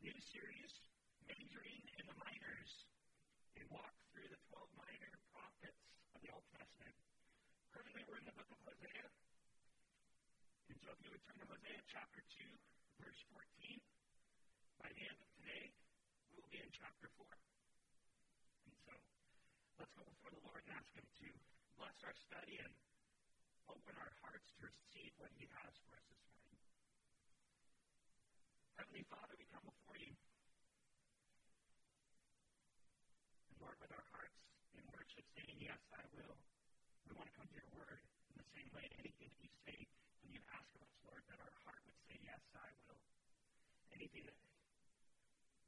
new series, Majoring in the Minors. We walk through the 12 minor prophets of the Old Testament. Currently, we're in the book of Hosea. And so if you would turn to Hosea chapter 2, verse 14, by the end of today, we will be in chapter 4. And so let's go before the Lord and ask Him to bless our study and open our hearts to receive what He has for us this morning. Heavenly Father, we come before you. And Lord, with our hearts in worship saying, Yes, I will. We want to come to your word in the same way. Anything that you say and you ask of us, Lord, that our heart would say, Yes, I will. Anything that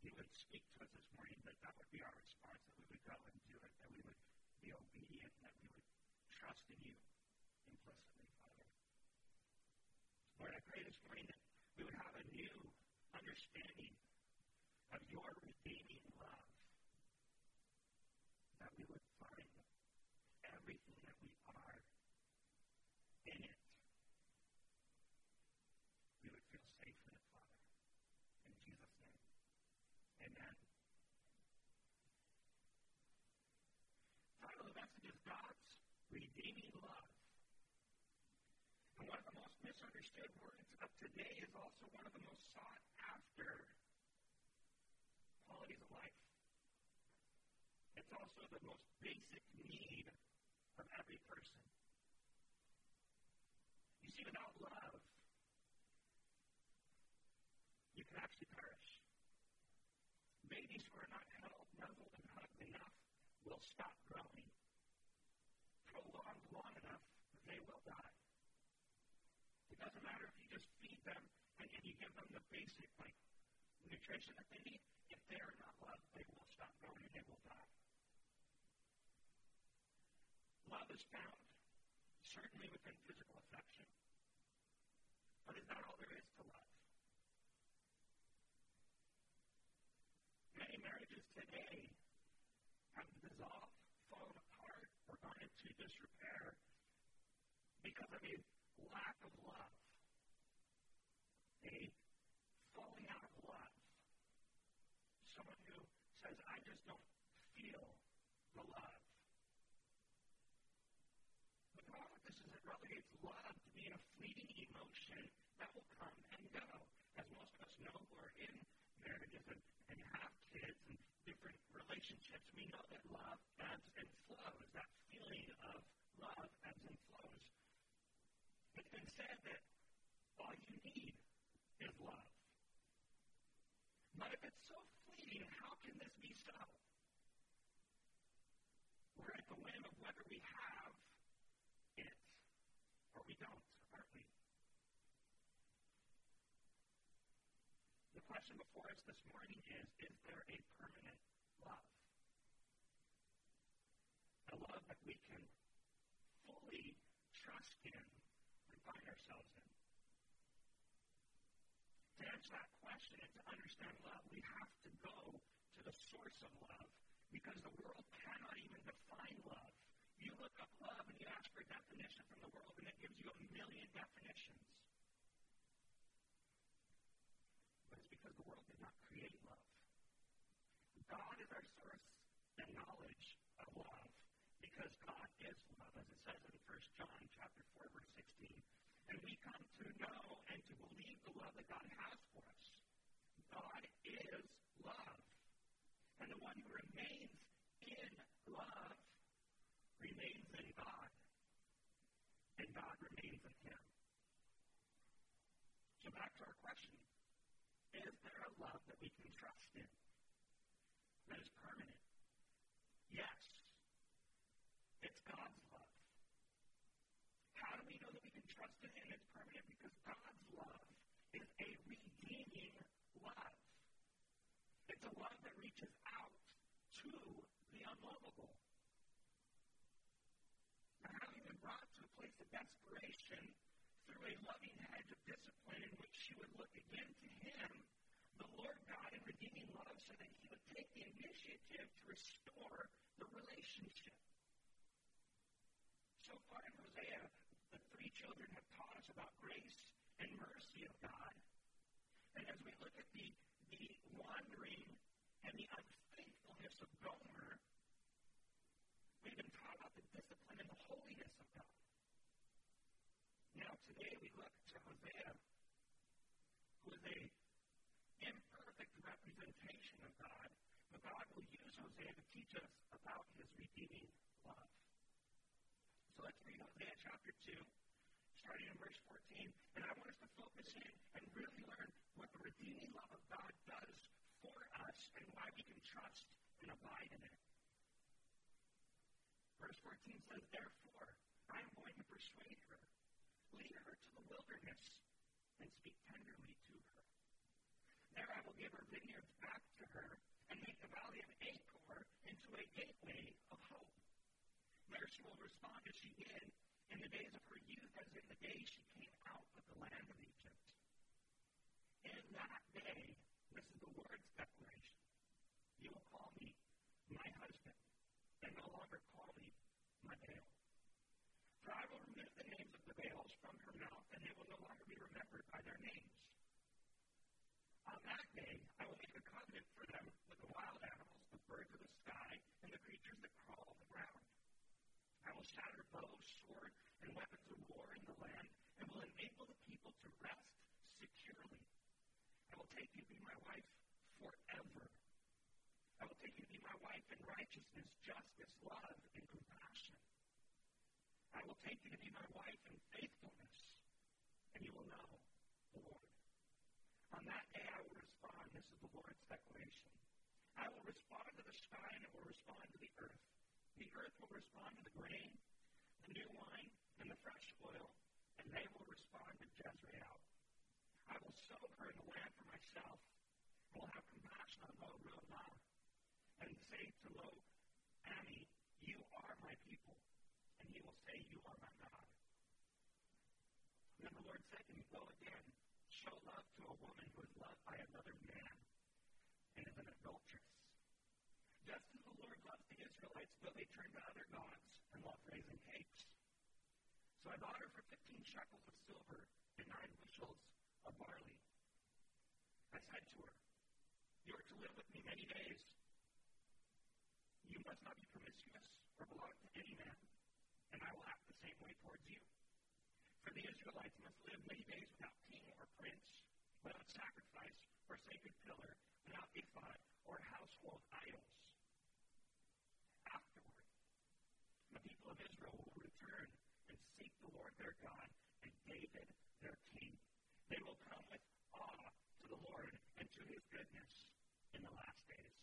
you would speak to us this morning, that that would be our response, that we would go and do it, that we would be obedient, that we would trust in you implicitly, Father. Lord, I pray this morning that we would have a new understanding of your redeeming love, that we would find everything that we are in it. We would feel safe in it, Father. In Jesus' name. Amen. Title of the message is God's redeeming love. And one of the most misunderstood words of today is also one of the most sought after qualities of life. It's also the most basic need of every person. You see, without love, you can actually perish. Babies who are not held, nuzzled, and hugged enough will stop growing. Prolonged long enough, they will die. It doesn't matter if you just feed them and, and you give them the basic like nutrition that they need. If they are not loved, they will stop growing and they will die. Love is found certainly within physical affection. But is that all there is to love? Many marriages today have dissolved, fallen apart, or gone into disrepair because of a lack of love, a falling out of love. Someone who says, I just don't feel the love. The problem with this is it relegates love to being a fleeting emotion that will come and go. As most of us know who are in marriages and, and have kids and different relationships, we know that love ebbs and flows. That feeling of love ebbs and flows. It's been said that all you need is love. But if it's so fleeting, how can this be so? We're at the whim of whether we have it or we don't, aren't we? The question before us this morning is Is there a permanent love? That we can fully trust in and find ourselves in? To answer that question and to understand love, we have to go to the source of love because the world cannot even define love. You look up love and you ask for a definition from the world, and it gives you a million definitions. But it's because the world did not create love. God is our source and knowledge of love because God is love, as it says in 1 John chapter 4, verse 16. And we come to know and to believe the love that God has for us. God is love. And the one who remains in love remains in God. And God remains in him. So back to our question. Is there a love that we can trust in? That is permanent? Yes. It's God's love. How do we know that we can trust in it and it's permanent? Because God's love is a redeeming love. It's a love that reaches out to the unlovable. Now, having been brought to a place of desperation through a loving hedge of discipline in which she would look again to Him, the Lord God in redeeming love so that He would take the initiative to restore the relationship. So far in Hosea, the three children have taught us about grace and mercy of God. And as we look at the, and the unfaithfulness of Gomer, we've been taught about the discipline and the holiness of God. Now, today we look to Hosea, who is a imperfect representation of God, but God will use Hosea to teach us about his redeeming love. So let's read Hosea chapter 2, starting in verse 14. And I want us to focus in and really learn what the redeeming love of God does and why we can trust and abide in it. Verse 14 says, Therefore, I am going to persuade her, lead her to the wilderness, and speak tenderly to her. There I will give her vineyards back to her, and make the valley of Achor into a gateway of hope. There she will respond as she did in the days of her youth, as in the day she came out of the land of Egypt. In that day, this is the Lord's declaration. You will call me my husband, and no longer call me my Baal. For I will remove the names of the Baals from her mouth, and they will no longer be remembered by their names. On that day, I will make a covenant for them with the wild animals, the birds of the sky, and the creatures that crawl on the ground. I will shatter bows, sword, and weapons of war in the land, and will enable the people to rest securely. I will take you to be my wife forever. I will take you to be my wife in righteousness, justice, love, and compassion. I will take you to be my wife in faithfulness, and you will know the Lord. On that day I will respond. This is the Lord's declaration. I will respond to the sky, and it will respond to the earth. The earth will respond to the grain, the new wine, and the fresh oil, and they will respond to Jezreel. I will sow her in the land for myself. I will have compassion on Lo Ruhamah, and say to Lo Ammi, You are my people, and he will say, You are my God. And then the Lord said to me, Go again, show love to a woman who is loved by another man and is an adulteress. Just as the Lord loves the Though they turn to other gods and love raising cakes. So I bought her for fifteen shekels of silver and nine bushels of barley. I said to her, You are to live with me many days. You must not be promiscuous or belong to any man, and I will act the same way towards you. For the Israelites must live many days without king or prince, without sacrifice or sacred pillar, without ephod or household idols. Afterward, the people of Israel will return and seek the Lord their God and David their king. They will come with awe to the Lord and to his goodness in the last days.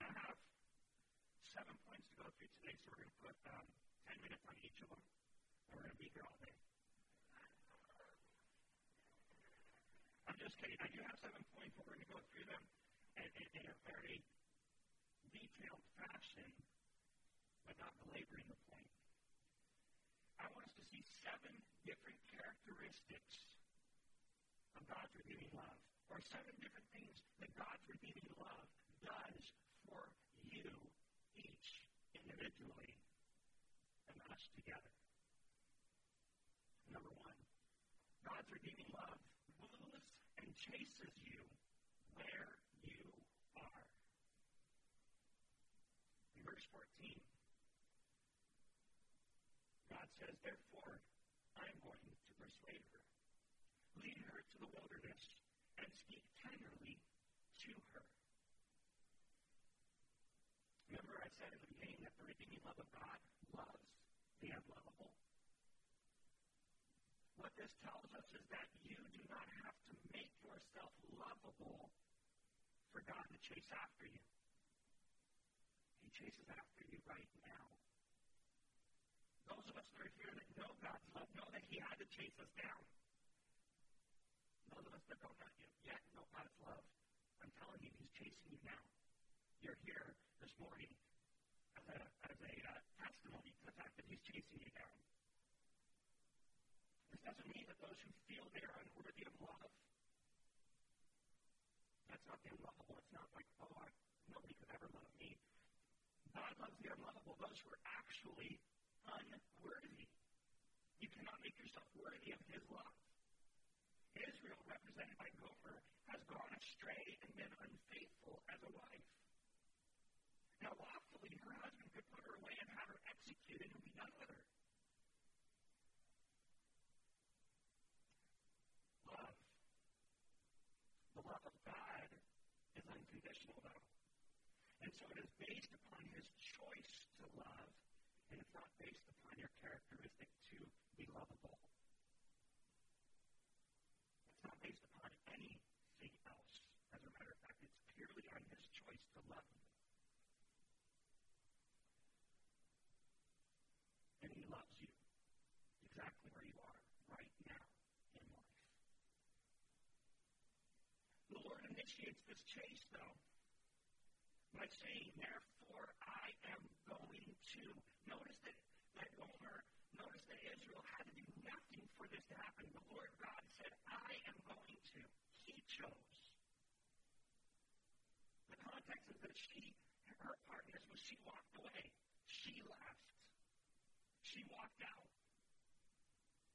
I have seven points to go through today, so we're going to put um, 10 minutes on each of them, and we're going to be here all day. I'm just kidding. I do have seven points, but we're going to go through them in, in, in a very detailed fashion, but not belaboring the point. I want us to see seven different characteristics of God's redeeming love, or seven different things that God's redeeming love does for you each individually and us together. Number one, God's redeeming love woos and chases you where you are. In verse 14, God says, Therefore, I'm going to persuade her. Lead her to the wilderness and speak tenderly to her. Remember, I said in the beginning that the redeeming love of God loves the unlovable. What this tells us is that you do not have to make yourself lovable for God to chase after you. He chases after you right now. Those of us that are here that know God's love know that He had to chase us down. Those of us that don't know yet know God's love, I'm telling you, He's chasing you now. You're here this morning as a, as a uh, testimony to the fact that He's chasing you down. This doesn't mean that those who feel they are unworthy of love, that's not the unlovable. It's not like, oh, I, nobody could ever love me. God loves the unlovable, those who are actually unworthy. You cannot make yourself worthy of His love. Israel, represented by Gomer, has gone astray and been unfaithful as a wife. Now, lawfully, her husband could put her away and have her executed and be done with her. Love. The love of God is unconditional, though. And so it is based upon his choice to love, and it's not based upon your characteristic to be lovable. It's not based upon anything else. As a matter of fact, it's purely on his choice to love you. And he loves you exactly where you are right now in life. The Lord initiates this chase, though, by saying, Therefore am going to. Notice that, that Gomer, notice that Israel had to do nothing for this to happen. The Lord God said, I am going to. He chose. The context is that she, her part in this was she walked away. She left. She walked out.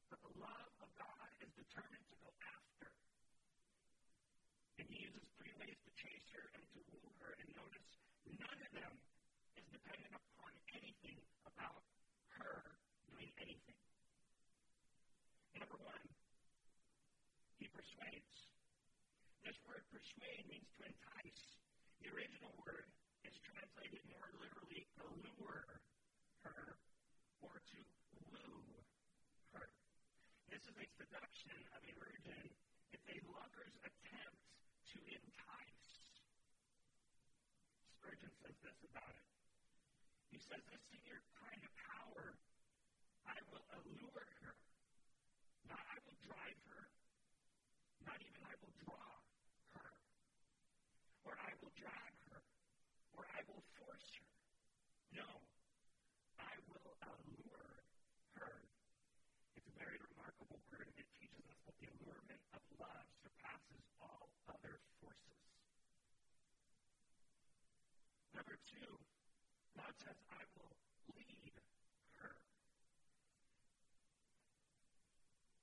But the love of God is determined to go after. And he uses three ways to chase her and to woo her. And notice, none of them dependent upon anything about her doing anything. Number one, he persuades. This word persuade means to entice. The original word is translated more literally allure her or to woo her. This is a seduction of a virgin. It's a lover's attempt to entice. Spurgeon says this about it. He says, This in your kind of power, I will allure her. Not I will drive her. Not even I will draw her. Or I will drag her. Or I will force her. No. I will allure her. It's a very remarkable word, and it teaches us that the allurement of love surpasses all other forces. Number two, God says, I will lead her.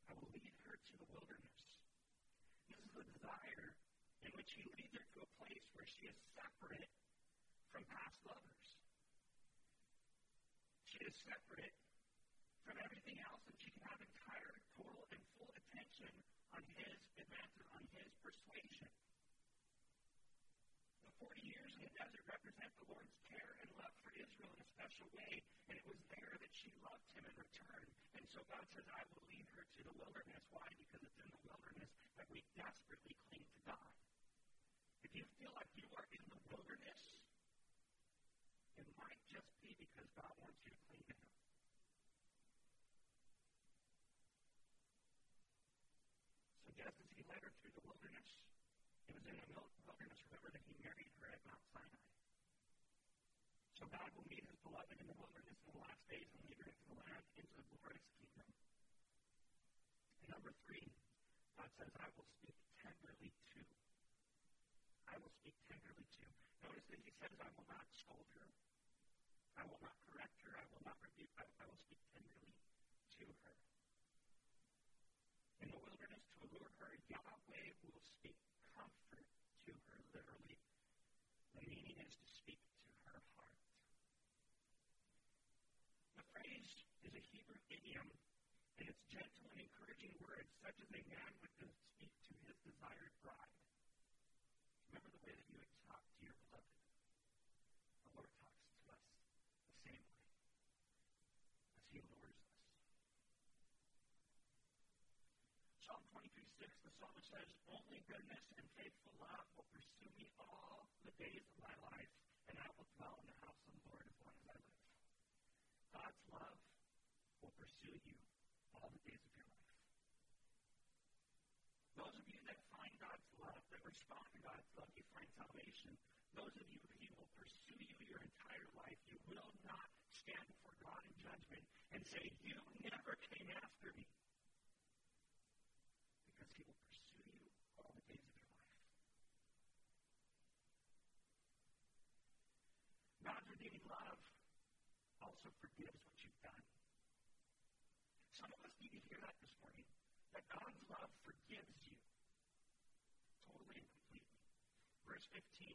I will lead her to the wilderness. This is the desire in which he leads her to a place where she is separate from past lovers. She is separate from everything else, and she can have entire, total, and full attention on his advances, on his persuasion. The 40 years in the desert represent the Lord's care and love for Israel in a special way, and it was there that she loved him in return. And so God says, I will lead her to the wilderness. Why? Because it's in the wilderness that we desperately cling to God. If you feel like you are in the wilderness, it might just be because God wants you to cling to him. So just as he led her through the wilderness, it was in the wilderness, remember, that he married her at Mount Sinai. So God will meet his beloved in the wilderness in the last days and lead her into the land, into the glorious kingdom. And number three, God says, I will speak tenderly to. I will speak tenderly to. Notice that he says, I will not scold her. I will not correct her. I will not rebuke. I, I will speak tenderly to her. In the wilderness, to allure her, Yahweh will speak comfort to her, literally. The meaning is to speak to her heart. The phrase is a Hebrew idiom, and it's gentle and encouraging words, such as a man would speak to his desired bride. Remember the way that you would talk to your beloved. The Lord talks to us the same way as he allures us. Psalm 23 6, the psalmist says, Only goodness and faithful love will pursue me all the days of my life, and I will dwell in the house of the Lord as long as I live. God's love will pursue you all the days of your life. Those of you that find God's love, that respond to God's love, you find salvation. Those of you, He will pursue you your entire life. You will not stand before God in judgment and say, You never came after me. Because He will pursue you all the days of your life. God's redeeming love also forgives what you've done. Some of us need to hear that God's love forgives you. totally, completely. verse 15,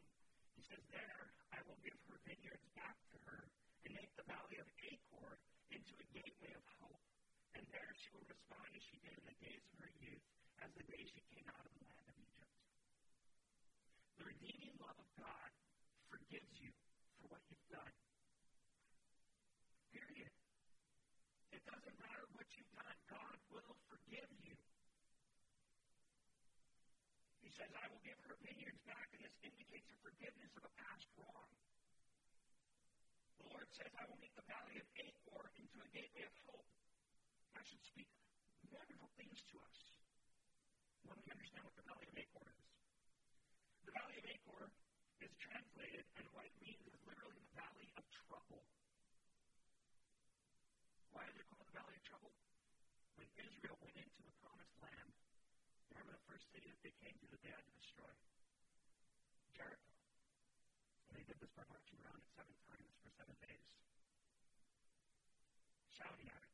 he says, There I will give her vineyards back to her and make the valley of Achor into a gateway of hope. And there she will respond as she did in the days of her youth, as the day she came out of the land of Egypt. The redeeming love of God forgives you for what you've done. Period. It doesn't matter what you've done, God will forgive you. He says, I will give her vineyards back, and this indicates a forgiveness of a past wrong. The Lord says, I will make the valley of Achor into a gateway of hope. That should speak wonderful things to us when we understand what the valley of Achor is. The valley of Achor is translated, and what it means is literally the valley of trouble. Why is it called the valley of trouble? When Israel went into the promised land, first city that they came to that they had to destroy? Jericho. And they did this by marching around it seven times for seven days, shouting at it.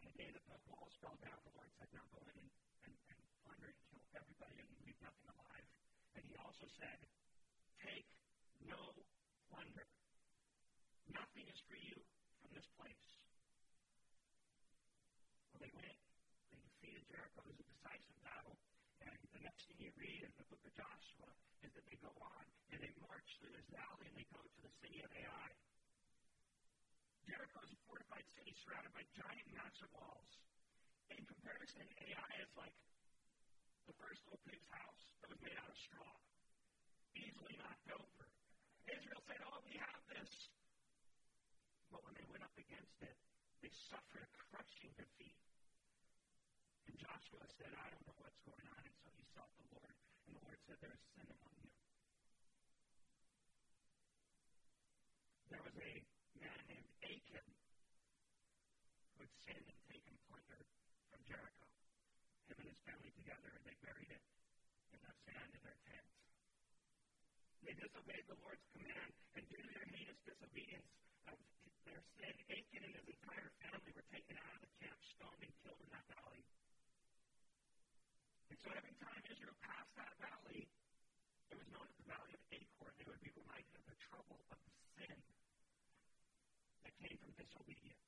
On the day that the walls fell down, the Lord said, Now go in and, and, and plunder and kill everybody and leave nothing alive. And he also said, Take no plunder. Nothing is for you from this place. Well, they went, they defeated Jericho. It was a decisive battle. And the next thing you read in book of Joshua is that they go on and they march through this valley and they go to the city of Ai. Jericho is a fortified city surrounded by giant, massive walls. In comparison, Ai is like the first little pig's house that was made out of straw, easily knocked over. Israel said, Oh, we have this. But when they went up against it, they suffered a crushing defeat. And Joshua said, I don't know what's going on. And so he sought the Lord. And the Lord said, There is sin among you. There was a man named Achan who had sinned and taken plunder from Jericho. Him and his family together, and they buried it in the sand in their tent. They disobeyed the Lord's command, and due to their heinous disobedience of their sin, Achan and his entire family were taken out of the camp, stoned, and killed in that valley. And so every time Israel passed that valley, it was known as the Valley of Achor. They would be reminded of the trouble of the sin that came from disobedience.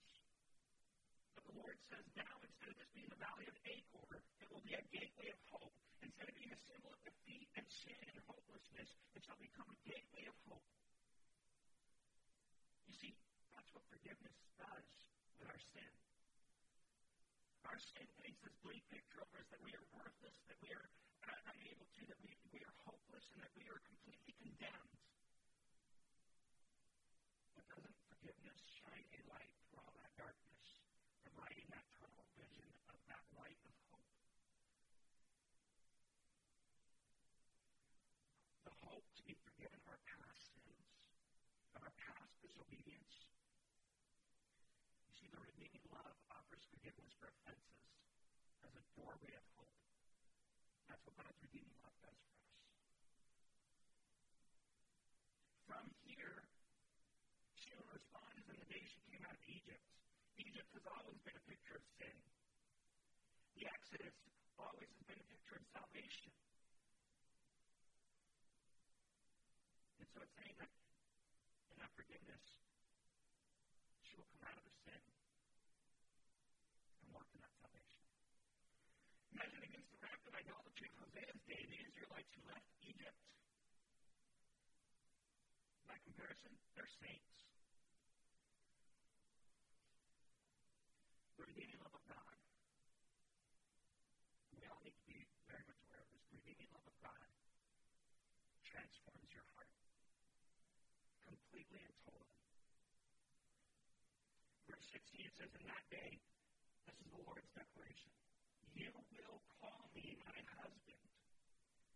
But the Lord says now, instead of this being the Valley of Achor, it will be a gateway of hope. Instead of being a symbol of defeat and sin and hopelessness, it shall become a gateway of hope. You see, that's what forgiveness does with our sin. Our sin paints this bleak picture over us that we are worthless, that we are unable to, that we, we are hopeless, and that we are completely condemned. But doesn't forgiveness shine a light through all that darkness, providing that tunnel vision of that light of hope? The hope to be forgiven of our past sins, of our past disobedience. You see, the redeeming love offers forgiveness for offenses as a doorway of hope. That's what God's redeeming love does for us. From here, she will respond as in the day she came out of Egypt. Egypt has always been a picture of sin. The Exodus always has been a picture of salvation. And so it's saying that in that forgiveness, she will come out of her sin and walk in that salvation. Imagine against the rampant idolatry of Hosea's day, the Israelites who left Egypt. By comparison, they're saints. The redeeming love of God. We all need to be very much aware of this. Redeeming love of God transforms your heart completely and totally. Verse 16 it says, In that day, this is the Lord's declaration, you will call me my husband,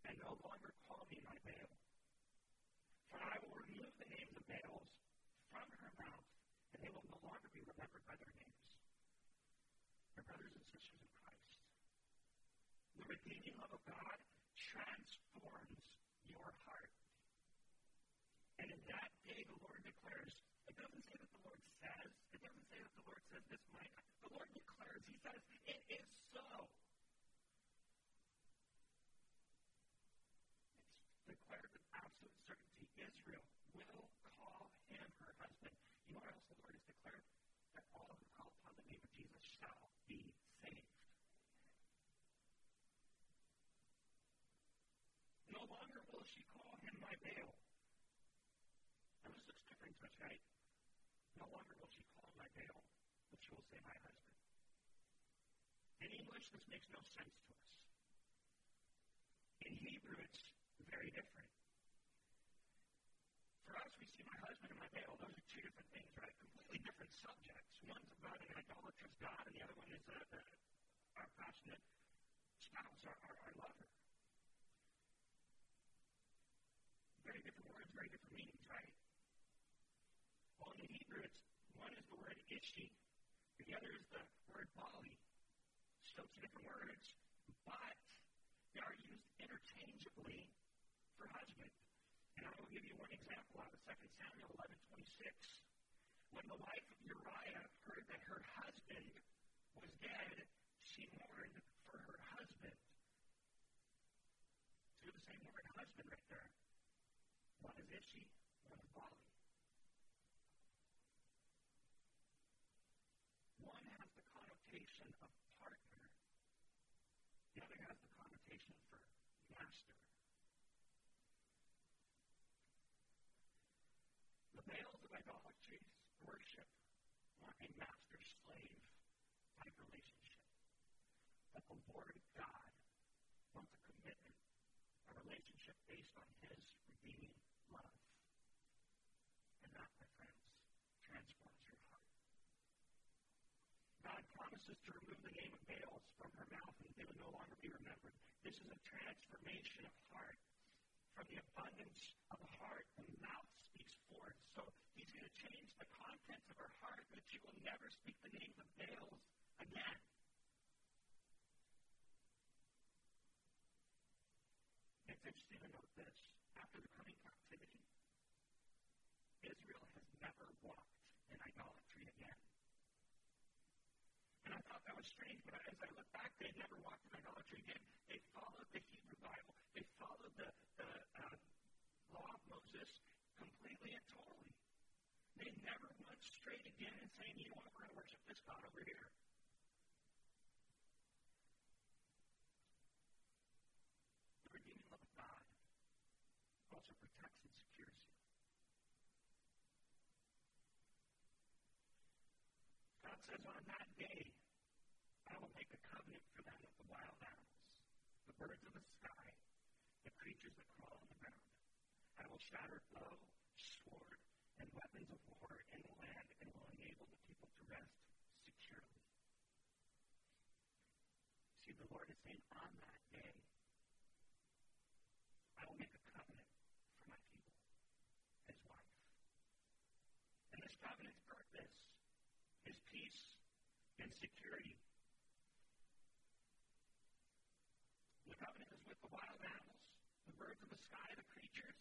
and no longer call me my Baal. For I will remove the names of Baals from her mouth, and they will no longer be remembered by their names. My brothers and sisters in Christ, the redeeming love of God transforms your heart. And in that day, the Lord declares, it doesn't say that the Lord says, it doesn't say that the Lord says this might, the Lord declares, He says, it is will she call him my Baal? was it's different to tonight. No longer will she call him my Baal, but she will say my husband. In English, this makes no sense to us. In Hebrew, it's very different. For us, we see my husband and my Baal. Those are two different things, right? Completely different subjects. One's about an idolatrous God, and the other one is a, a, our passionate spouse, our, our, our lover. Very different words, very different meanings, right? Well, in the Hebrew, it's one is the word ishi, the other is the word baali. Still two different words, but they are used interchangeably for husband. And I will give you one example out of 2 Samuel 11 26. When the wife of Uriah heard that her husband was dead, she mourned for her husband. See the same word, husband, right there. One is Ishi, one is Baali. One has the connotation of partner, the other has the connotation for master. The Baals of idolatry worship want a master slave type relationship. But the Lord God wants a commitment, a relationship based on His redeeming love. And that, my friends, transforms your heart. God promises to remove the name of Baals from her mouth and they will no longer be remembered. This is a transformation of heart. From the abundance of heart, the mouth speaks forth. So he's going to change the contents of her heart never speak the names of Baals again. It's interesting to note this. After the coming captivity, Israel has never walked in idolatry again. And I thought that was strange, but as I look back, they never walked in idolatry again. They followed the Hebrew Bible. They followed the, the uh, law of Moses completely and totally. They never straight again and saying, you know what, we're going to worship this God over here. The redeeming love of God also protects and secures you. God says, on that day, I will make a covenant for them with the wild animals, the birds of the sky, the creatures that crawl on the ground. I will shatter bow, sword, and weapons of war in the land and will enable the people to rest securely. See, the Lord is saying, on that day, I will make a covenant for my people, his wife. And this covenant's purpose is peace and security. The covenant is with the wild animals, the birds of the sky, the creatures.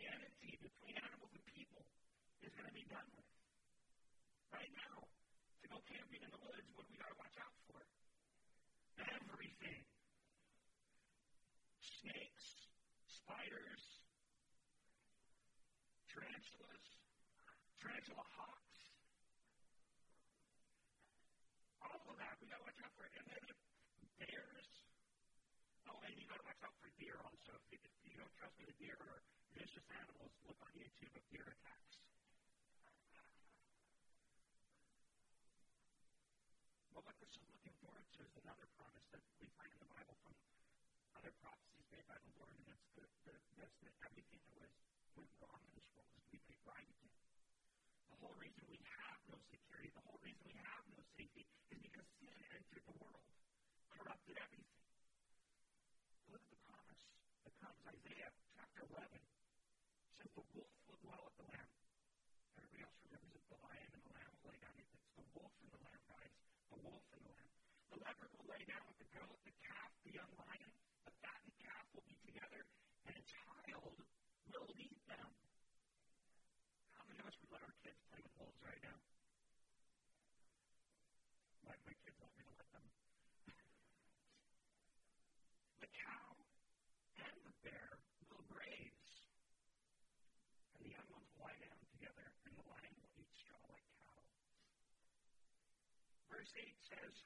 The enmity between animals and people is going to be done with. Right now, to go camping in the woods, what we got to watch out for? Everything. Snakes, spiders, tarantulas, tarantula hawks. All of that, we got to watch out for. And then bears. Oh, and you got to watch out for deer also. If you, if you don't trust me, the deer are vicious animals. Look on YouTube of deer attacks. Well, what this is looking forward to is another promise that we find in the Bible from other prophecies made by the Lord, and it's the, the, this, that everything that was went wrong in this world is to be made right again. The whole reason we have no security, the whole reason we have no safety, is because sin entered the world, corrupted everything. Look at the promise that comes. Isaiah chapter 11 says, The wolf will dwell at the lamb. Everybody else remembers it. The lion and the lamb will lay down. It's the wolf and the lamb, guys. The wolf and the lamb. The leopard will lay down with the goat, the calf, the young lion. The fattened calf will be together, and a child will lead them. How many of us would let our kids play with wolves right now? My, my kids want me to let them. the cow and the bear will graze, and the young ones will lie down together, and the lion will eat straw like cattle. Verse 8 says,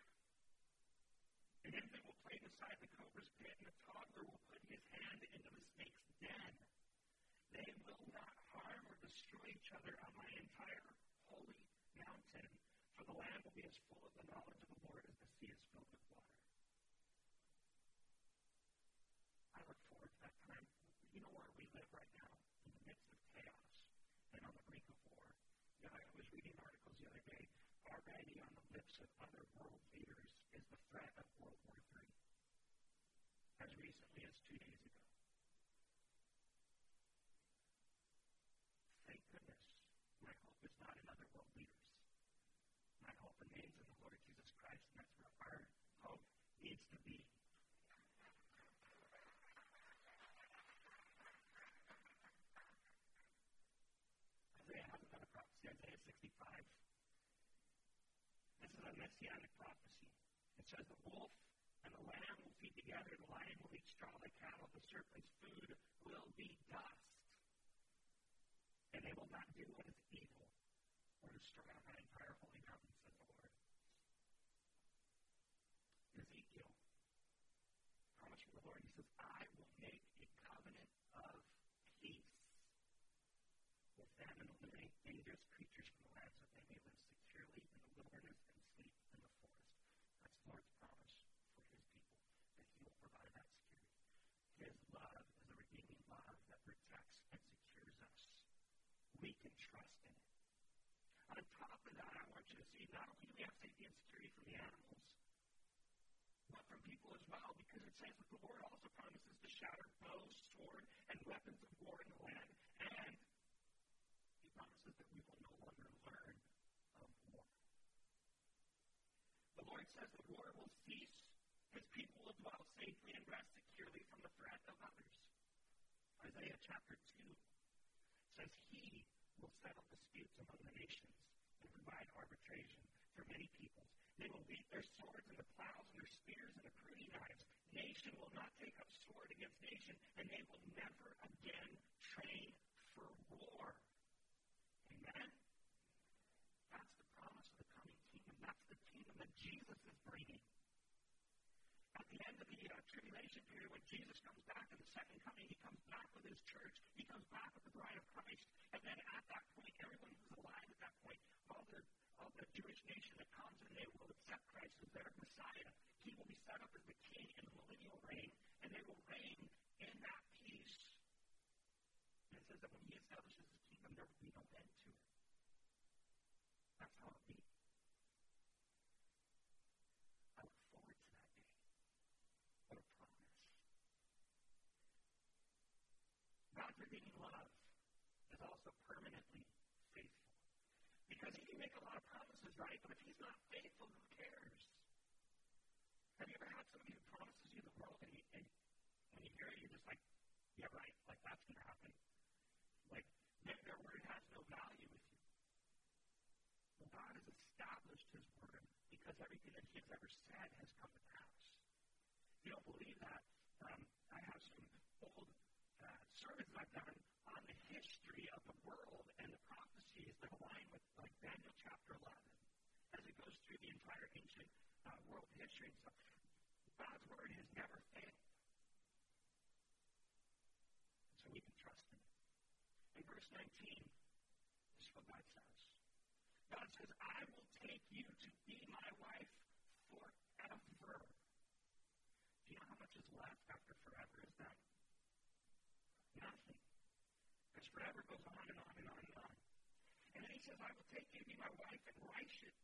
An infant will play beside the cobra's pit, and a toddler will put his hand into the snake's den. They will not harm or destroy each other on my entire holy mountain, for the land will be as full of the knowledge of the Lord as the sea is filled with water. I look forward to that time. You know where we live right now? In the midst of chaos and on the brink of war. You know, I was reading articles the other day. Already on lips of other world leaders is the threat of World War III. As recently as two days ago. Thank goodness. My hope is not in other world leaders. My hope remains in the Lord Jesus Christ, and that's where our hope needs to be. Isaiah has another prophecy, Isaiah 65. This is a messianic prophecy. It says the wolf and the lamb will feed together, the lion will eat straw like cattle, the serpent's food will be dust. And they will not do what is evil or destroy on my entire holy mountain, says the Lord. Ezekiel, promise from the Lord, he says, I will make a covenant of peace with them and eliminate dangerous creatures from the land so they may live securely in the wilderness and sleep in the forest. That's the Lord's promise for his people, that he will provide that security. His love is a redeeming love that protects and secures us. We can trust in it. On top of that, I want you to see not only do we have safety and security from the animals, but from people as well, because it says that the Lord also promises to shatter bows, sword, and weapons of war in the land, and he promises that we will no longer learn of war. The Lord says that war will cease, his people will dwell safely and rest securely from the threat of others. Isaiah chapter 2 says, He will settle disputes among the nations and provide arbitration for many peoples. They will beat their swords into plows and their spears into pruning knives. Nation will not take up sword against nation, and they will never again train for war. Amen? That's the promise of the coming kingdom. That's the kingdom that Jesus is bringing. At the end of the uh, tribulation period, when Jesus comes back in the second coming, he comes back with his church. He comes back with the bride of Christ. And then at that point, everyone who's alive all the, all the Jewish nation that comes and they will accept Christ as their Messiah. He will be set up as the king in the millennial reign, and they will reign in that peace. And it says that when he establishes his kingdom, there will be no end to it. That's how it be. I look forward to that day. What a promise. God's redeeming love is also. Because he can make a lot of promises, right? But if he's not faithful, who cares? Have you ever had somebody who promises you the world and, you, and when you hear it, you're just like, yeah, right, like that's going to happen. Like their, their word has no value with you. Well, God has established his word because everything that he has ever said has come to pass. If you don't believe that, um, I have some old uh, sermons I've done on the history of the world and the prophecies that align with like Daniel chapter 11 as it goes through the entire ancient uh, world history and stuff. God's word has never failed. So we can trust him. In verse 19, this is what God says. God says, I will take you to be my wife forever. Do you know how much is left after forever is done? Nothing. Because forever goes on and on and on and on. And then he says, I will take you to be my wife in righteous,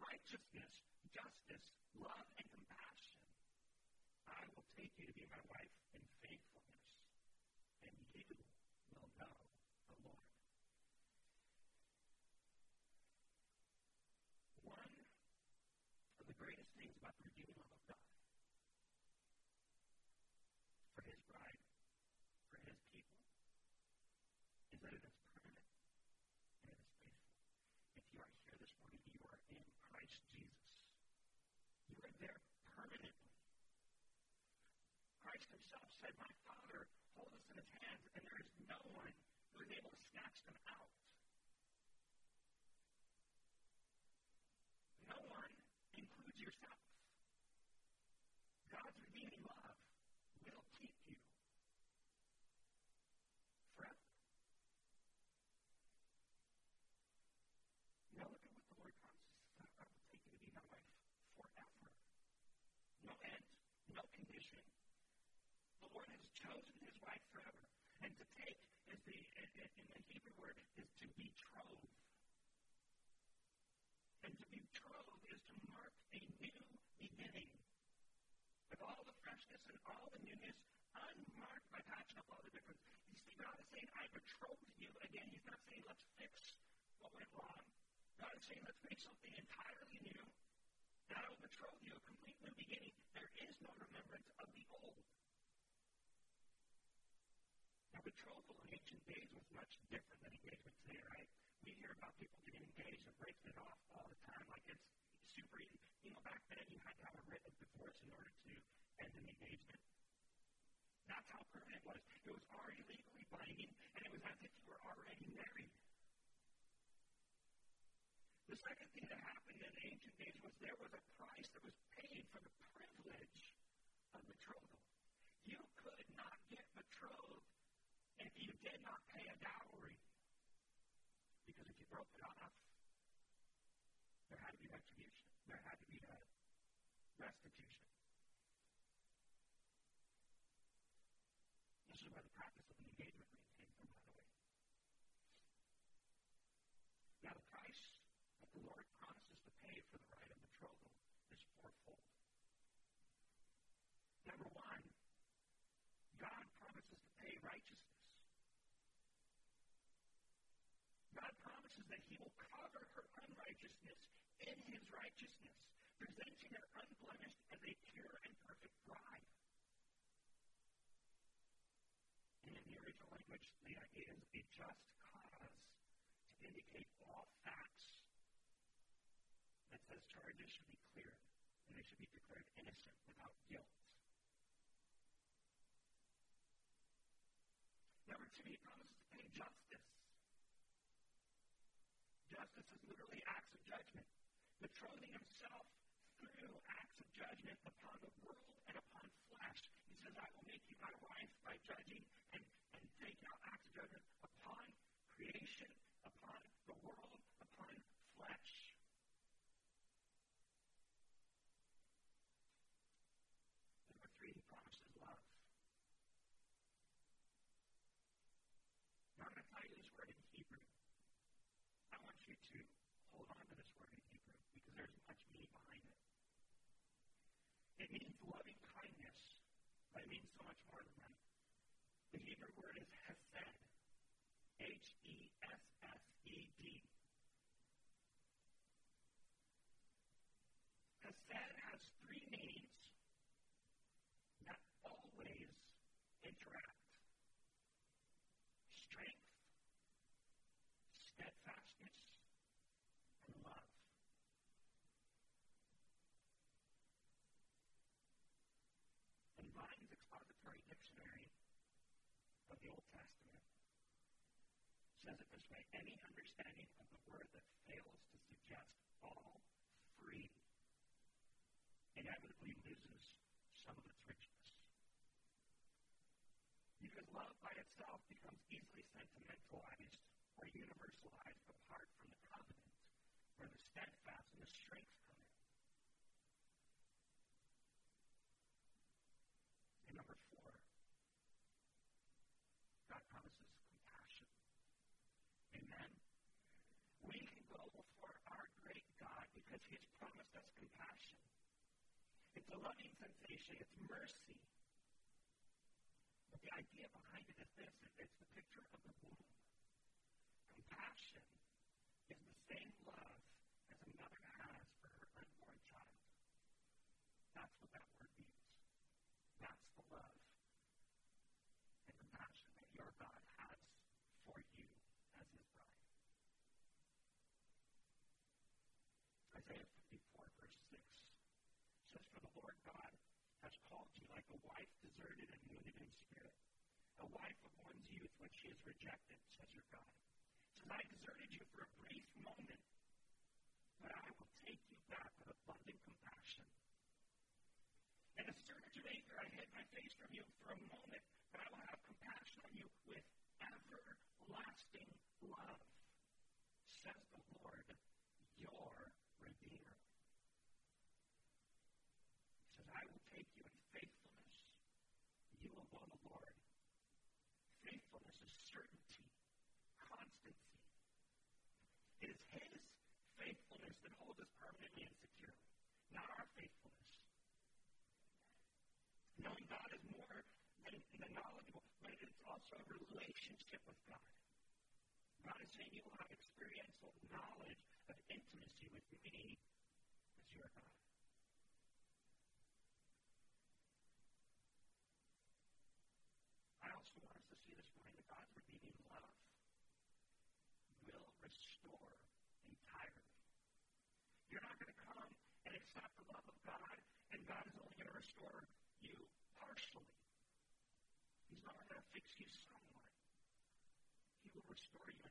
righteousness, justice, love, and compassion. I will take you to be my wife in faithfulness, and you will know the Lord. One of the greatest things about the redeeming love of God for his bride, for his people, is that it is permanent and it is faithful. If you are here this morning, you are in Christ Jesus. You are there permanently. Christ himself said, My Father holds us in his hands, and there is no one who is able to snatch them out. No one includes yourself. God's redeeming love will keep you forever. in the Hebrew word is to betroth. And to betroth is to mark a new beginning. With all the freshness and all the newness, unmarked by patching up all the difference. You see, God is saying, I betroth you. Again, he's not saying let's fix what went wrong. God is saying let's make something entirely new. I will betroth you a complete new beginning. There is no remembrance of the old. Now, betrothal was much different than engagement today, right? We hear about people getting engaged and breaking it off all the time, like it's super easy. You know, back then you had to have a written divorce in order to end an engagement. That's how permanent it was. It was already legally binding, and it was as if you were already married. The second thing that happened in ancient days was there was a price that was paid for the privilege of betrothal. You could not get betrothed if you did not pay a dowry. Because if you broke it off, there had to be retribution. There had to be a restitution. This is where the practice of an engagement ring came from, by the way. Now, the price that the Lord promises to pay for the right of betrothal is fourfold. Number one, God promises to pay righteousness. God promises that He will cover her unrighteousness in His righteousness, presenting her unblemished as a pure and perfect bride. And in the original language, the idea is a just cause to indicate all facts that says charges should be cleared, and they should be declared innocent without guilt. Number two, he promises to pay justice. Justice is literally acts of judgment. Betrothing himself through acts of judgment upon the world and upon flesh. He says, I will make you my wife by judging and, and taking out acts of judgment upon creation, upon the world, upon flesh. Number three, he promises love. Now, I'm going to tell you this word in Hebrew. I want you to hold on to this word in Hebrew because there's much meaning behind it. It means loving kindness, but it means so much more than that. The Hebrew word is hesed. H E S S E D. Hesed has three meanings that always interact strength, steadfastness, and love. In Vine's expository dictionary of the Old Testament says it this way any understanding of the word that fails to suggest all free inevitably loses some of its richness. Because love by itself becomes easily sentimentalized or universalized apart from the covenant, where the steadfast and the strength come in. And number four, God promises compassion. Amen. We can go before our great God because He has promised us compassion. It's a loving sensation, it's mercy. But the idea behind it is this it's the picture of the womb. Compassion is the same love as a mother has for her unborn child. That's what that word means. That's the love and compassion that your God has for you as his bride. Isaiah 54, verse 6 says, For the Lord God has called you like a wife deserted and wounded in spirit, a wife of one's youth when she is rejected, says your God. Says, I deserted you for a brief moment, but I will take you back with abundant compassion. In a surge of anger, I hid my face from you for a moment, but I will have compassion on you with everlasting love, says the Lord, your Redeemer. He says, I will take you in faithfulness. You will know the Lord. Faithfulness is certainty. Knowing God is more than, than knowledgeable, but it's also a relationship with God. God is saying you will have experiential knowledge of intimacy with me as your God. I also want us to see this morning that God's redeeming love will restore entirely. You're not going to come and accept the love of God, and God is only going to restore you partially. He's not going to fix you somewhat. He will restore you.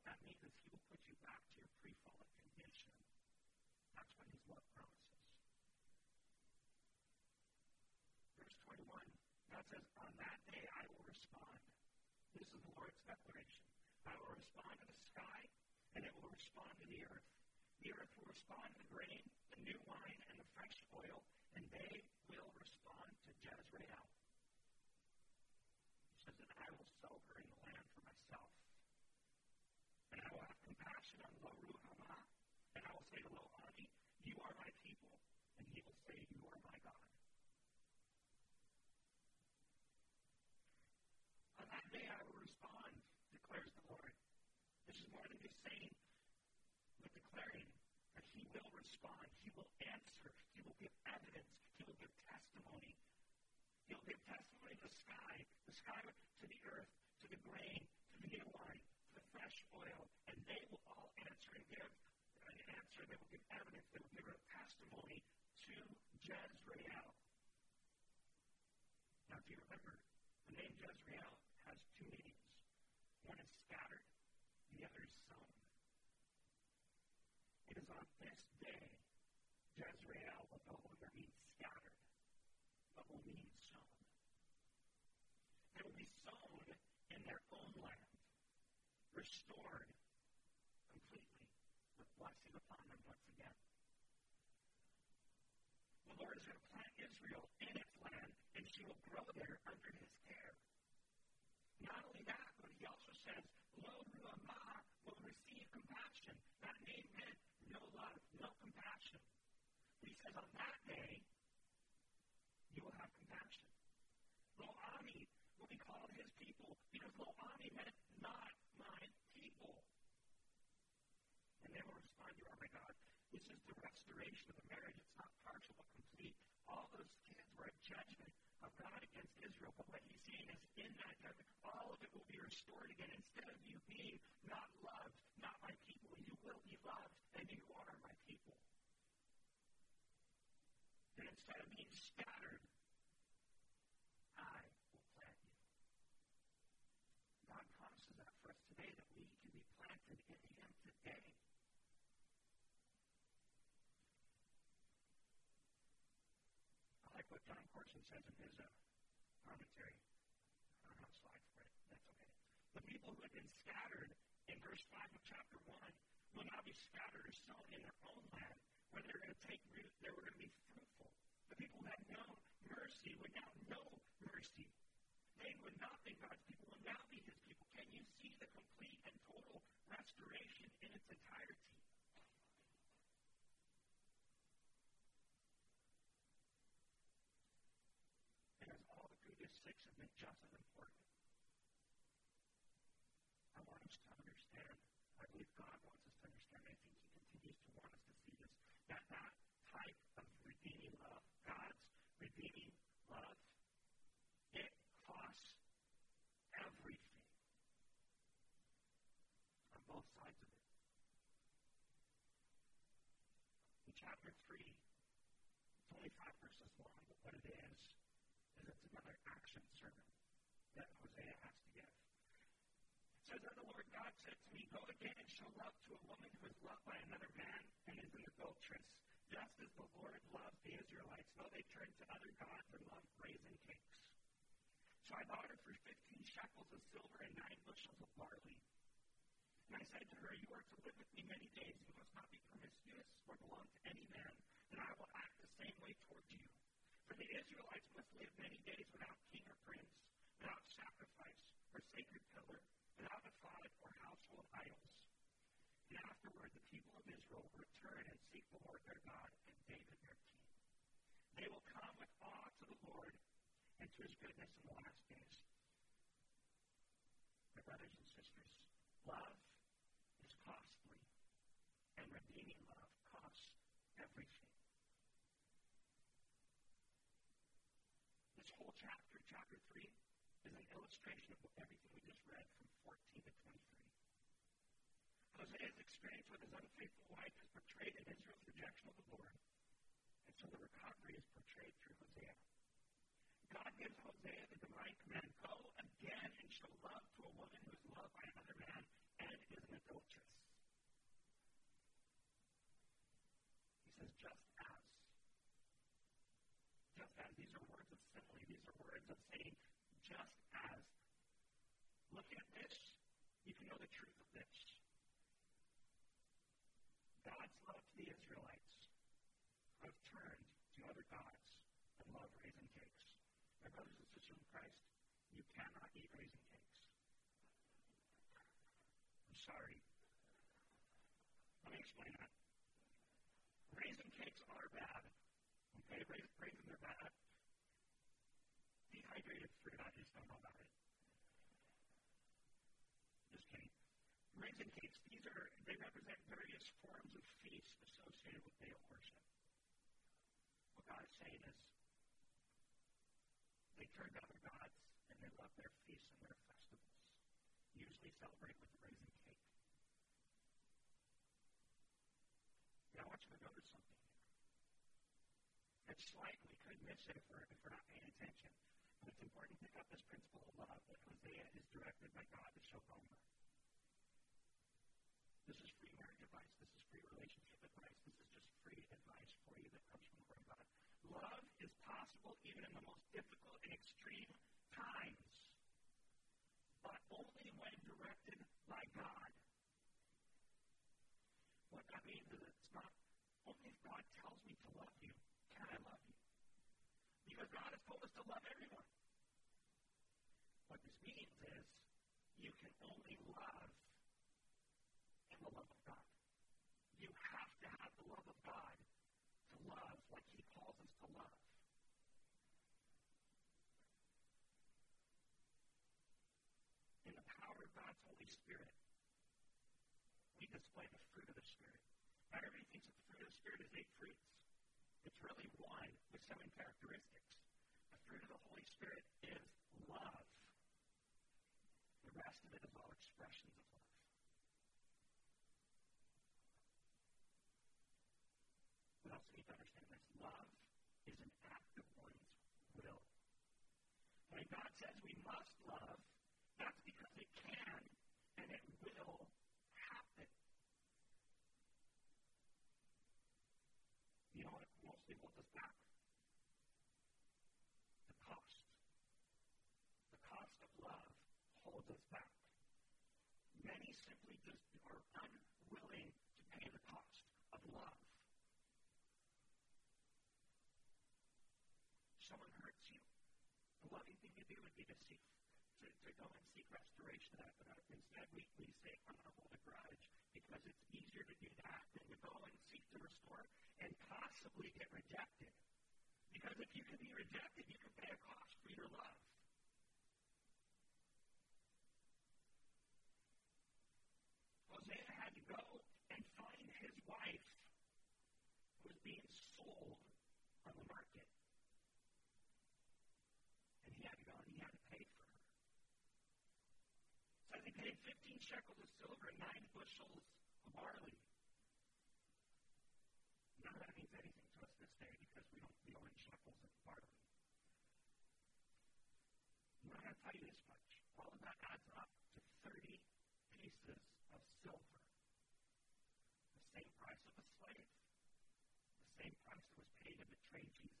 What that means is He will put you back to your pre-fallen condition. That's what His love promises. Verse 21, God says, On that day I will respond. This is the Lord's declaration. I will respond to the sky, and it will respond to the earth. The earth will respond to the grain, the new wine, and the fresh oil, and they will respond to Jezreel. He says, And I will sow her in the land for myself. And I will have compassion on Lo Ruhamah, and I will say to Lo Ami, You are my people, and he will say, You are my God. On I will respond, declares the Lord. This is more than just saying, but declaring that He will respond. He will answer. He will give evidence. He will give testimony. He will give testimony to the sky, the sky to the earth, to the grain, to the new wine, to the fresh oil, and they will all answer and give an answer. They will give evidence. They will give a testimony to Jezreel. Now, if you remember, the name Jezreel has two meanings. One is scattered, the other is sown. It is on this day Jezreel will no longer mean scattered, but will mean sown. They will be sown in their own land, restored completely with blessing upon them once again. The Lord is going to plant Israel in its land, and she will grow there under his care. Not only that, but he also says, Lo Ruhamah will receive compassion. That name meant no love, no compassion. But he says, on that day, you will have compassion. Lo Ami will be called his people, because Lo Ami meant not my people. And they will respond, You are my God. This is the restoration of the marriage. It's not partial but complete. All those kids were a judgment of God against Israel. But what he's saying is, in that judgment, all of it will be restored again. Instead of you being not loved, not my people, you will be loved, and you are my people. And instead of being scattered, I will plant you. God promises that for us today, that we can be planted in Him today. What Jon Courson says in his uh, commentary. I don't have for it. That's okay. The people who had been scattered in verse 5 of chapter 1 will now be scattered or sown in their own land, where they're going to take root, they were going to be fruitful. The people who had mercy would now know mercy. They would not be God's people, would now be his people. Can you see the complete and total restoration in its entirety? And as all the been just as important, I want us to understand, I believe God wants us to understand, I think He continues to want us to see this, that that type of redeeming love, God's redeeming love, it costs everything on both sides of it. In chapter 3, it's only five verses long, but what it is, another action sermon that Hosea has to give. It says, Then the Lord God said to me, Go again and show love to a woman who is loved by another man and is an adulteress, just as the Lord loved the Israelites, though they turned to other gods and loved raisin cakes. So I bought her for fifteen shekels of silver and nine bushels of barley. And I said to her, You are to live with me many days. You must not be promiscuous or belong to any man, and I will act the same way towards you. For the Israelites must live many days without king or prince, without sacrifice or sacred pillar, without ephod or household idols. And afterward, the people of Israel will return and seek the Lord their God and David their king. They will come with awe to the Lord and to his goodness in the last days. My brothers and sisters, love is costly, and redeeming love costs everything. This whole chapter, chapter 3, is an illustration of everything we just read from 14 to 23. Hosea's experience with his unfaithful wife is portrayed in Israel's rejection of the Lord, and so the recovery is portrayed through Hosea. God gives Hosea the divine command go again and show love to a woman who is loved by another man and is an adulteress. He says, just as. Just as. These are words of simile. These are words of saying, just as. Looking at this, you can know the truth of this. God's love to the Israelites have turned to other gods and love raisin cakes. My brothers and sisters in Christ, you cannot eat raisin cakes. I'm sorry. Let me explain that. Raisin cakes are bad. Okay, raisins are bad. Dehydrated just about it. Just kidding. Raisin cakes, these are, they represent various forms of feasts associated with Baal worship. What God is saying is, they turn to other gods and they love their feasts and their festivals. Usually celebrate with a raisin cake. Now I want you to notice something here. It's slight, could miss it if we're, if we're not paying attention. It's important to pick up this principle of love that Hosea is directed by God to show Gomer. This is free marriage advice. This is free relationship advice. This is just free advice for you that comes from the Word of God. Love is possible even in the most difficult and extreme times, but only when directed by God. What that means is it's not only if God tells me to love you, can I love you. Because God has told us to love everyone. What this means is you can only love in the love of God. You have to have the love of God to love like He calls us to love. In the power of God's Holy Spirit, we display the fruit of the Spirit. Now, everybody thinks that the fruit of the Spirit is eight fruits. It's really one with seven characteristics. The fruit of the Holy Spirit is love. The rest of it is all expressions of love. We also need to understand this. Love is an act of one's will. When God says we must love, that's because it can and it will happen. You know what mostly holds us back? The cost. The cost of love holds us back. Many simply just are unwilling to pay the cost of love. Someone hurts you. The loving thing to do would be to seek to, to go and seek restoration of that. But instead, we, we say, I'm going to hold a grudge because it's easier to do that than to go and seek to restore and possibly get rejected. Because if you can be rejected, you can pay a cost for your love. Hosea had to go and find his wife who was being sold on the market. And he had to go and he had to pay for her. So he paid 15 shekels of silver and nine bushels of barley. None of that means anything to us this day because we don't deal in shekels and barley. I'm not going to tell you this much. All of that adds up to 30 pieces of silver. The same price of a slave. The same price that was paid to betray Jesus.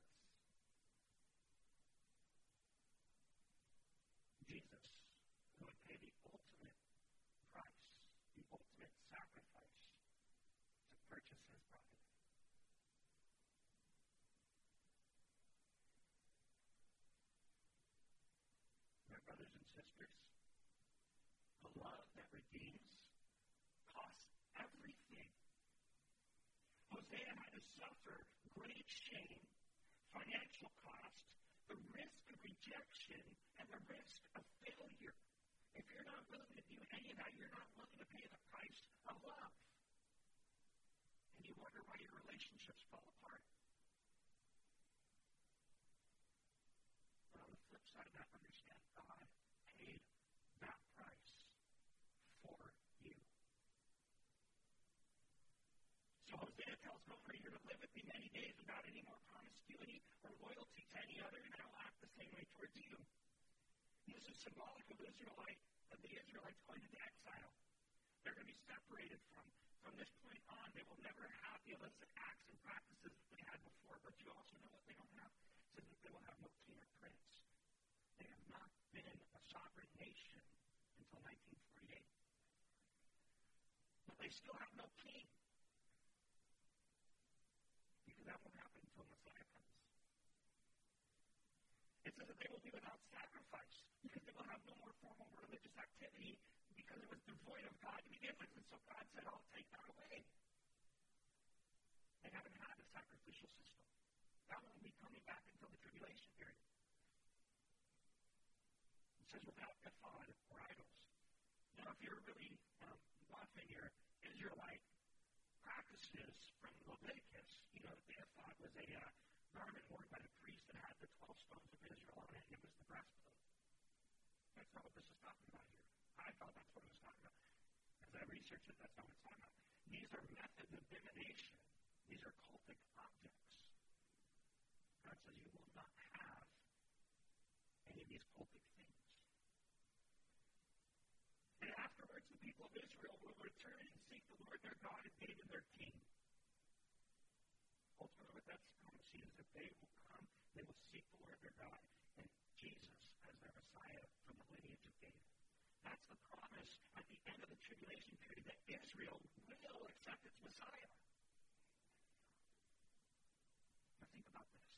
Jesus, who would pay the ultimate price, the ultimate sacrifice to purchase his bride. Brothers and sisters, the love that redeems costs everything. Hosea had to suffer great shame, financial cost, the risk of rejection and the risk of failure. If you're not willing to do any of that, you're not willing to pay the price of love. And you wonder why your relationships fall apart. But on the flip side of that, understand God paid that price for you. So Tells you're to live with me many days without any more promiscuity or loyalty to any other, and I'll act the same way towards you. This is symbolic of Israelite of the Israelites going into exile. They're going to be separated from. From this point on, they will never have the illicit acts and practices that they had before. But you also know what they don't have? It says that they will have no king or prince. They have not been a sovereign nation until 1948. But they still have no king. Because that won't happen until Messiah comes. It says that they will be without sacrifice because they will have no more formal religious activity because it was devoid of God to begin with. And so God said, I'll take that away. They haven't had a sacrificial system. That won't be coming back until the tribulation period. It says without ephod or idols. Now, if you're really um, watching your Israelite practices from Leviticus, you know that the ephod was a uh, garment worn by the 12 stones of Israel on breastplate. That's not what this is talking about here. I thought that's what it was talking about. As I researched it, that's not what it's talking about. These are methods of divination. These are cultic objects. God says you will not have any of these cultic things. And afterwards, the people of Israel will return and seek the Lord their God and David their king. Ultimately, what that's promising is that they will come, they will seek the Lord their God and Jesus as their Messiah from the lineage of David. That's the promise at the end of the tribulation period that Israel will accept its Messiah. Now think about this.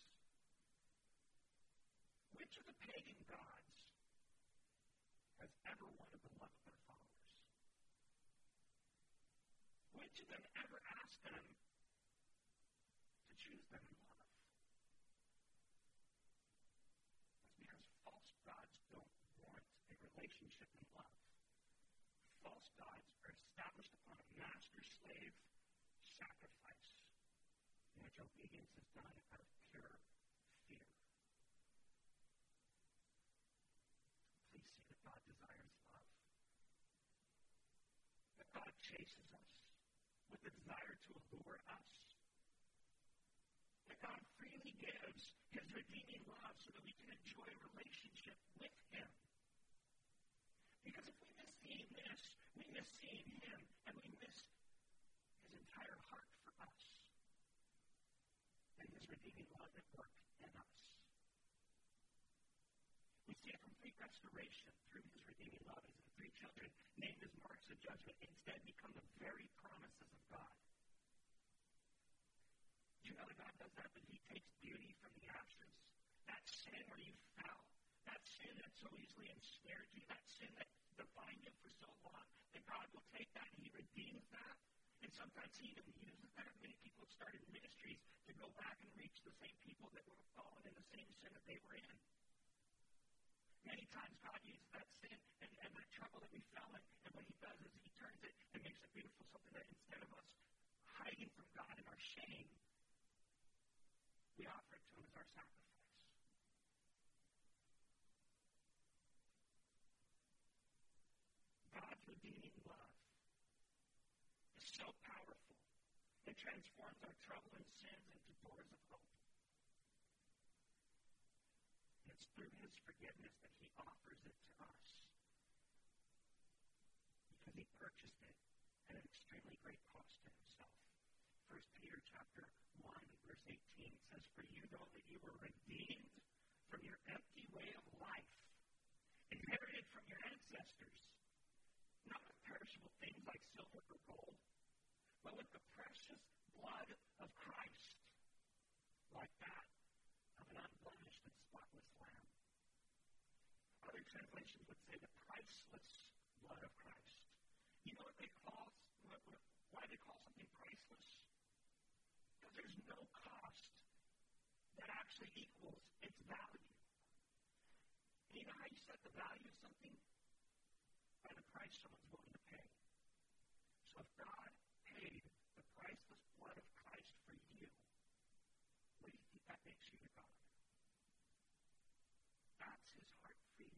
Which of the pagan gods has ever wanted the love of their followers? Which of them ever asked them to choose them in love? That's because false gods don't want a relationship in love. False gods are established upon a master-slave sacrifice which obedience is done out of pure fear. Please see that God desires love. That God chases us with the desire to allure us. That God freely gives his redeeming love so that we can enjoy a relationship with him. Because if we miss seeing this, we miss seeing him, and we miss his entire heart for us and his redeeming love at work in us. See a complete restoration through his redeeming love as the three children named as marks of judgment instead become the very promises of God. You know that God does that? That he takes beauty from the ashes. That sin where you fell. That sin that so easily ensnared you. That sin that defined you for so long. That God will take that and he redeems that. And sometimes he even uses that. Many people started ministries to go back and reach the same people that were fallen in the same sin that they were in. Many times God uses that sin and, and that trouble that we fell in, and what he does is he turns it and makes it beautiful, something that instead of us hiding from God in our shame, we offer it to him as our sacrifice. God's redeeming love is so powerful. It transforms our trouble and sins into doors of hope. And it's through his forgiveness that he offers it to us. Because he purchased it at an extremely great cost to himself. First Peter chapter 1, verse 18 says, For you know that you were redeemed from your empty way of life, inherited from your ancestors, not with perishable things like silver or gold, but with the precious blood of Christ, like that of an unblemished and spotless lamb. Other translations would say the priceless blood of Christ. You know what they call, what, what, why they call something priceless? Because there's no cost that actually equals its value. only set the value of something by the price someone's willing to pay. So if God paid the priceless blood of Christ for you, what do you think that makes you to God? That's his heart for you.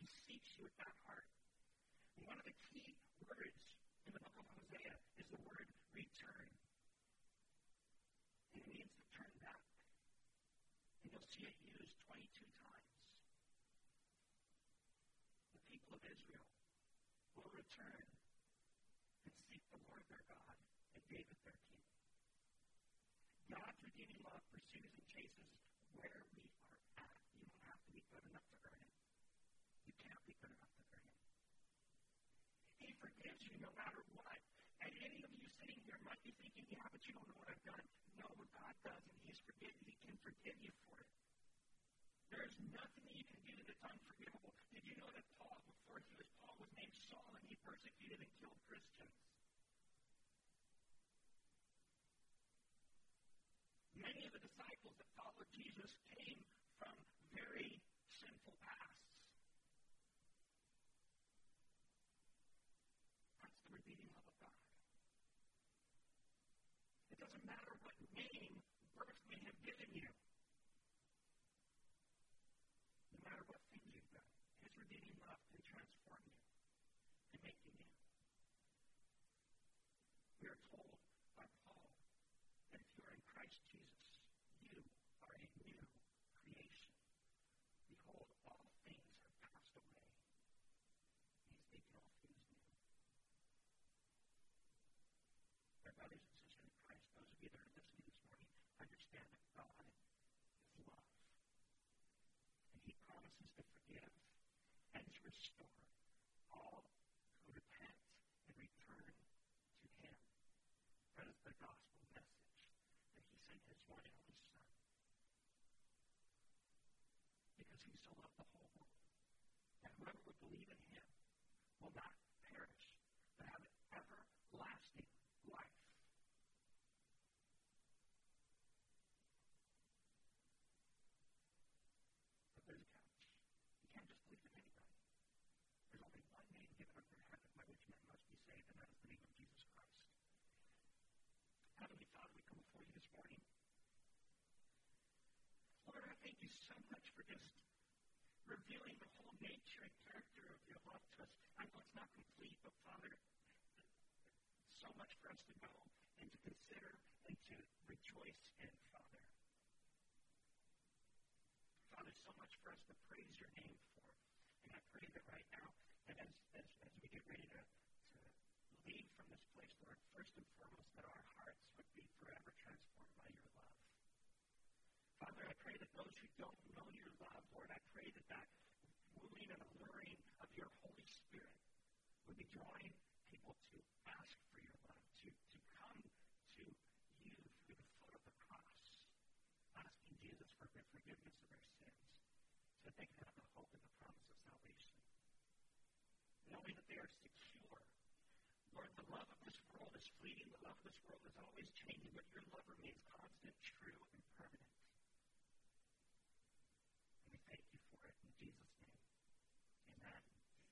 He seeks you with that heart. And one of the key words in the book of Hosea is the word return. It means to turn back. And you'll see it used 22 times. The people of Israel will return and seek the Lord their God and David their king. God's redeeming love pursues and chases where we are at. You don't have to be good enough to earn it. You can't be good enough to earn it. He forgives you no matter what. And any of you sitting here might be thinking, yeah, but you don't know what I've done. No, God does, and He's forgiven. He can forgive you for it. There's nothing that you can do that's unforgivable. Did you know that Paul, before he was Paul, was named Saul and he persecuted and killed Christians? Many of the disciples that followed Jesus came from very sinful pasts. That's the redeeming love of God. It doesn't matter what name birth may have given you. No matter what thing you've done, His redeeming love can transform you and make you new. We are told by Paul that if you are in Christ Jesus, you are a new creation. Behold, all things have passed away. He's making all things new. My brothers and sisters in Christ, those of you that are listening this morning, understand that God is love. And He promises to forgive and to restore all um, who repent and return to Him. That is the gospel message that He sent His one and only Son. Because He so loved the whole world that whoever would believe in Him will not perish, but have everlasting life. But there's a catch. You can't just believe in anybody. There's only one name given under heaven by which men must be saved, and that is the name of Jesus Christ. Heavenly Father, we come before you this morning. Lord, I thank you so much for just revealing the whole nature and character of your love to us. I know it's not complete, but Father, so much for us to know and to consider and to rejoice in, Father. Father, so much for us to praise your name for. And I pray that right now, that as, as, as we get ready to, to leave from this place, Lord, first and foremost, so that they can have the hope and the promise of salvation. Knowing that they are secure. Lord, the love of this world is fleeting. The love of this world is always changing, but your love remains constant, true,